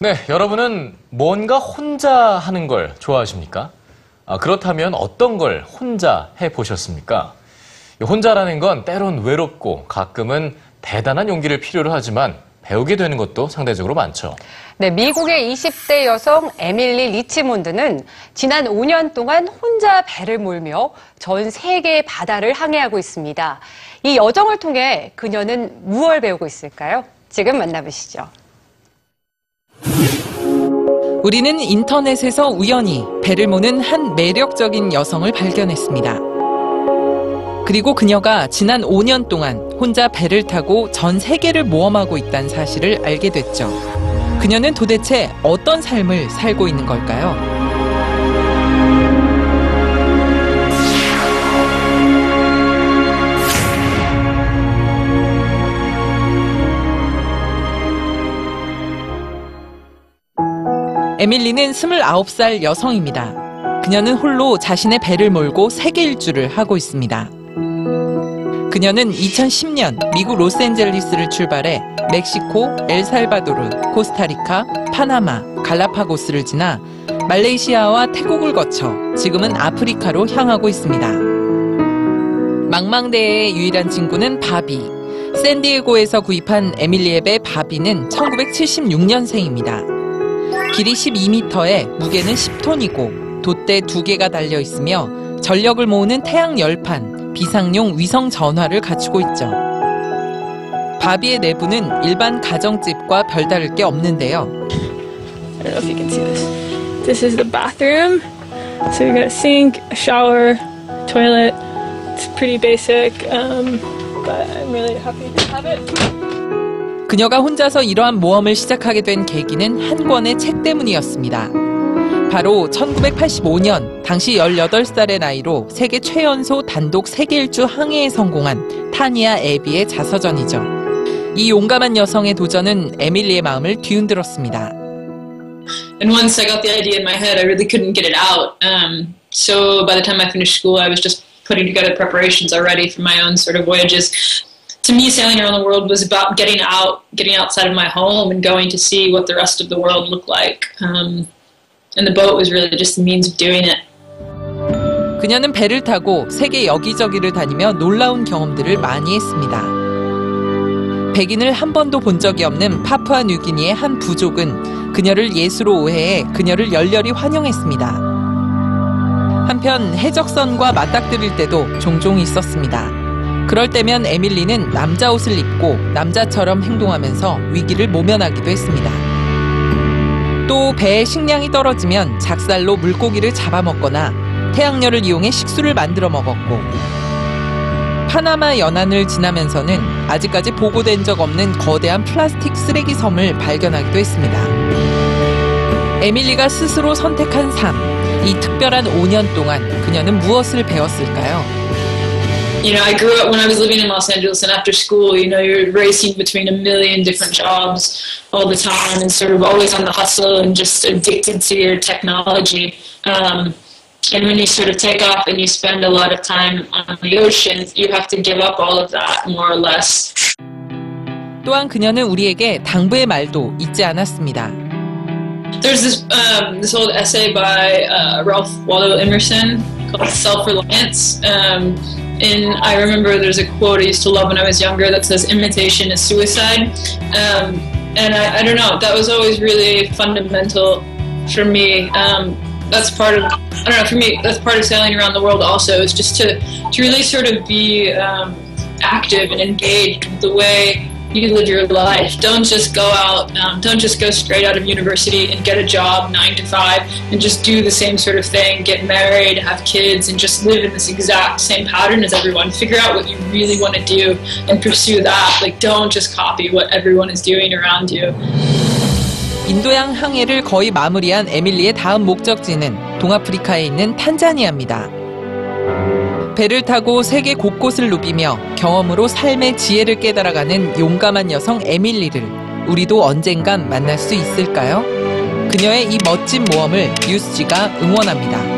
네, 여러분은 뭔가 혼자 하는 걸 좋아하십니까? 아, 그렇다면 어떤 걸 혼자 해 보셨습니까? 혼자라는 건 때론 외롭고 가끔은 대단한 용기를 필요로 하지만 배우게 되는 것도 상대적으로 많죠. 네, 미국의 20대 여성 에밀리 리치몬드는 지난 5년 동안 혼자 배를 몰며 전 세계의 바다를 항해하고 있습니다. 이 여정을 통해 그녀는 무엇을 배우고 있을까요? 지금 만나보시죠. 우리는 인터넷에서 우연히 배를 모는 한 매력적인 여성을 발견했습니다. 그리고 그녀가 지난 5년 동안 혼자 배를 타고 전 세계를 모험하고 있다는 사실을 알게 됐죠. 그녀는 도대체 어떤 삶을 살고 있는 걸까요? 에밀리는 29살 여성입니다. 그녀는 홀로 자신의 배를 몰고 세계 일주를 하고 있습니다. 그녀는 2010년 미국 로스앤젤리스를 출발해 멕시코, 엘살바도르, 코스타리카, 파나마, 갈라파고스를 지나 말레이시아와 태국을 거쳐 지금은 아프리카로 향하고 있습니다. 망망대해의 유일한 친구는 바비. 샌디에고에서 구입한 에밀리의 배 바비는 1976년생입니다. 길이 12m에 무게는 10톤이고 돛대 두 개가 달려 있으며 전력을 모으는 태양 열판, 비상용 위성 전화를 갖추고 있죠. 바비의 내부는 일반 가정집과 별다를 게 없는데요. I don't know if you can see this. This is the bathroom. So we got a sink, a shower, toilet. It's pretty basic, um, but I'm really happy to have it. 그녀가 혼자서 이러한 모험을 시작하게 된 계기는 한 권의 책 때문이었습니다. 바로 1985년 당시 18살의 나이로 세계 최연소 단독 세계 일주 항해에 성공한 타니아 에비의 자서전이죠. 이 용감한 여성의 도전은 에밀리의 마음을 뒤흔들었습니다. And once I got the idea in my head, I really couldn't get it out. Um, so by the time I finished school, I was just putting together preparations already for my own sort of voyages. To me, sailing around the world was about getting out, getting outside of my home, and going to see what the rest of the world looked like. Um, and the boat was really just the means of doing it. 그녀는 배를 타고 세계 여기저기를 다니며 놀라운 경험들을 많이 했습니다. 백인을 한 번도 본 적이 없는 파푸아 뉴기니의 한 부족은 그녀를 예수로 오해해 그녀를 열렬히 환영했습니다. 한편 해적선과 맞닥뜨릴 때도 종종 있었습니다. 그럴 때면 에밀리는 남자 옷을 입고 남자처럼 행동하면서 위기를 모면하기도 했습니다. 또 배의 식량이 떨어지면 작살로 물고기를 잡아먹거나 태양열을 이용해 식수를 만들어 먹었고 파나마 연안을 지나면서는 아직까지 보고된 적 없는 거대한 플라스틱 쓰레기 섬을 발견하기도 했습니다. 에밀리가 스스로 선택한 삶, 이 특별한 5년 동안 그녀는 무엇을 배웠을까요? you know, I grew up when I was living in Los Angeles and after school, you know, you're racing between a million different jobs all the time and sort of always on the hustle and just addicted to your technology. Um, and when you sort of take off and you spend a lot of time on the ocean, you have to give up all of that more or less. 또한 그녀는 우리에게 당부의 말도 잊지 않았습니다. There's this um, this old essay by uh, Ralph Waldo Emerson called Self-Reliance. Um, and I remember there's a quote I used to love when I was younger that says, "Imitation is suicide." Um, and I, I don't know, that was always really fundamental for me. Um, that's part of I don't know for me. That's part of sailing around the world. Also, is just to to really sort of be um, active and engaged with the way you live your life. Don't just go out, um, don't just go straight out of university and get a job nine to five and just do the same sort of thing, get married, have kids, and just live in this exact same pattern as everyone. Figure out what you really want to do and pursue that. Like, don't just copy what everyone is doing around you. 인도양 항해를 거의 마무리한 에밀리의 다음 목적지는 동아프리카에 있는 탄자니아입니다. 배를 타고 세계 곳곳을 누비며 경험으로 삶의 지혜를 깨달아가는 용감한 여성 에밀리를 우리도 언젠간 만날 수 있을까요? 그녀의 이 멋진 모험을 뉴스지가 응원합니다.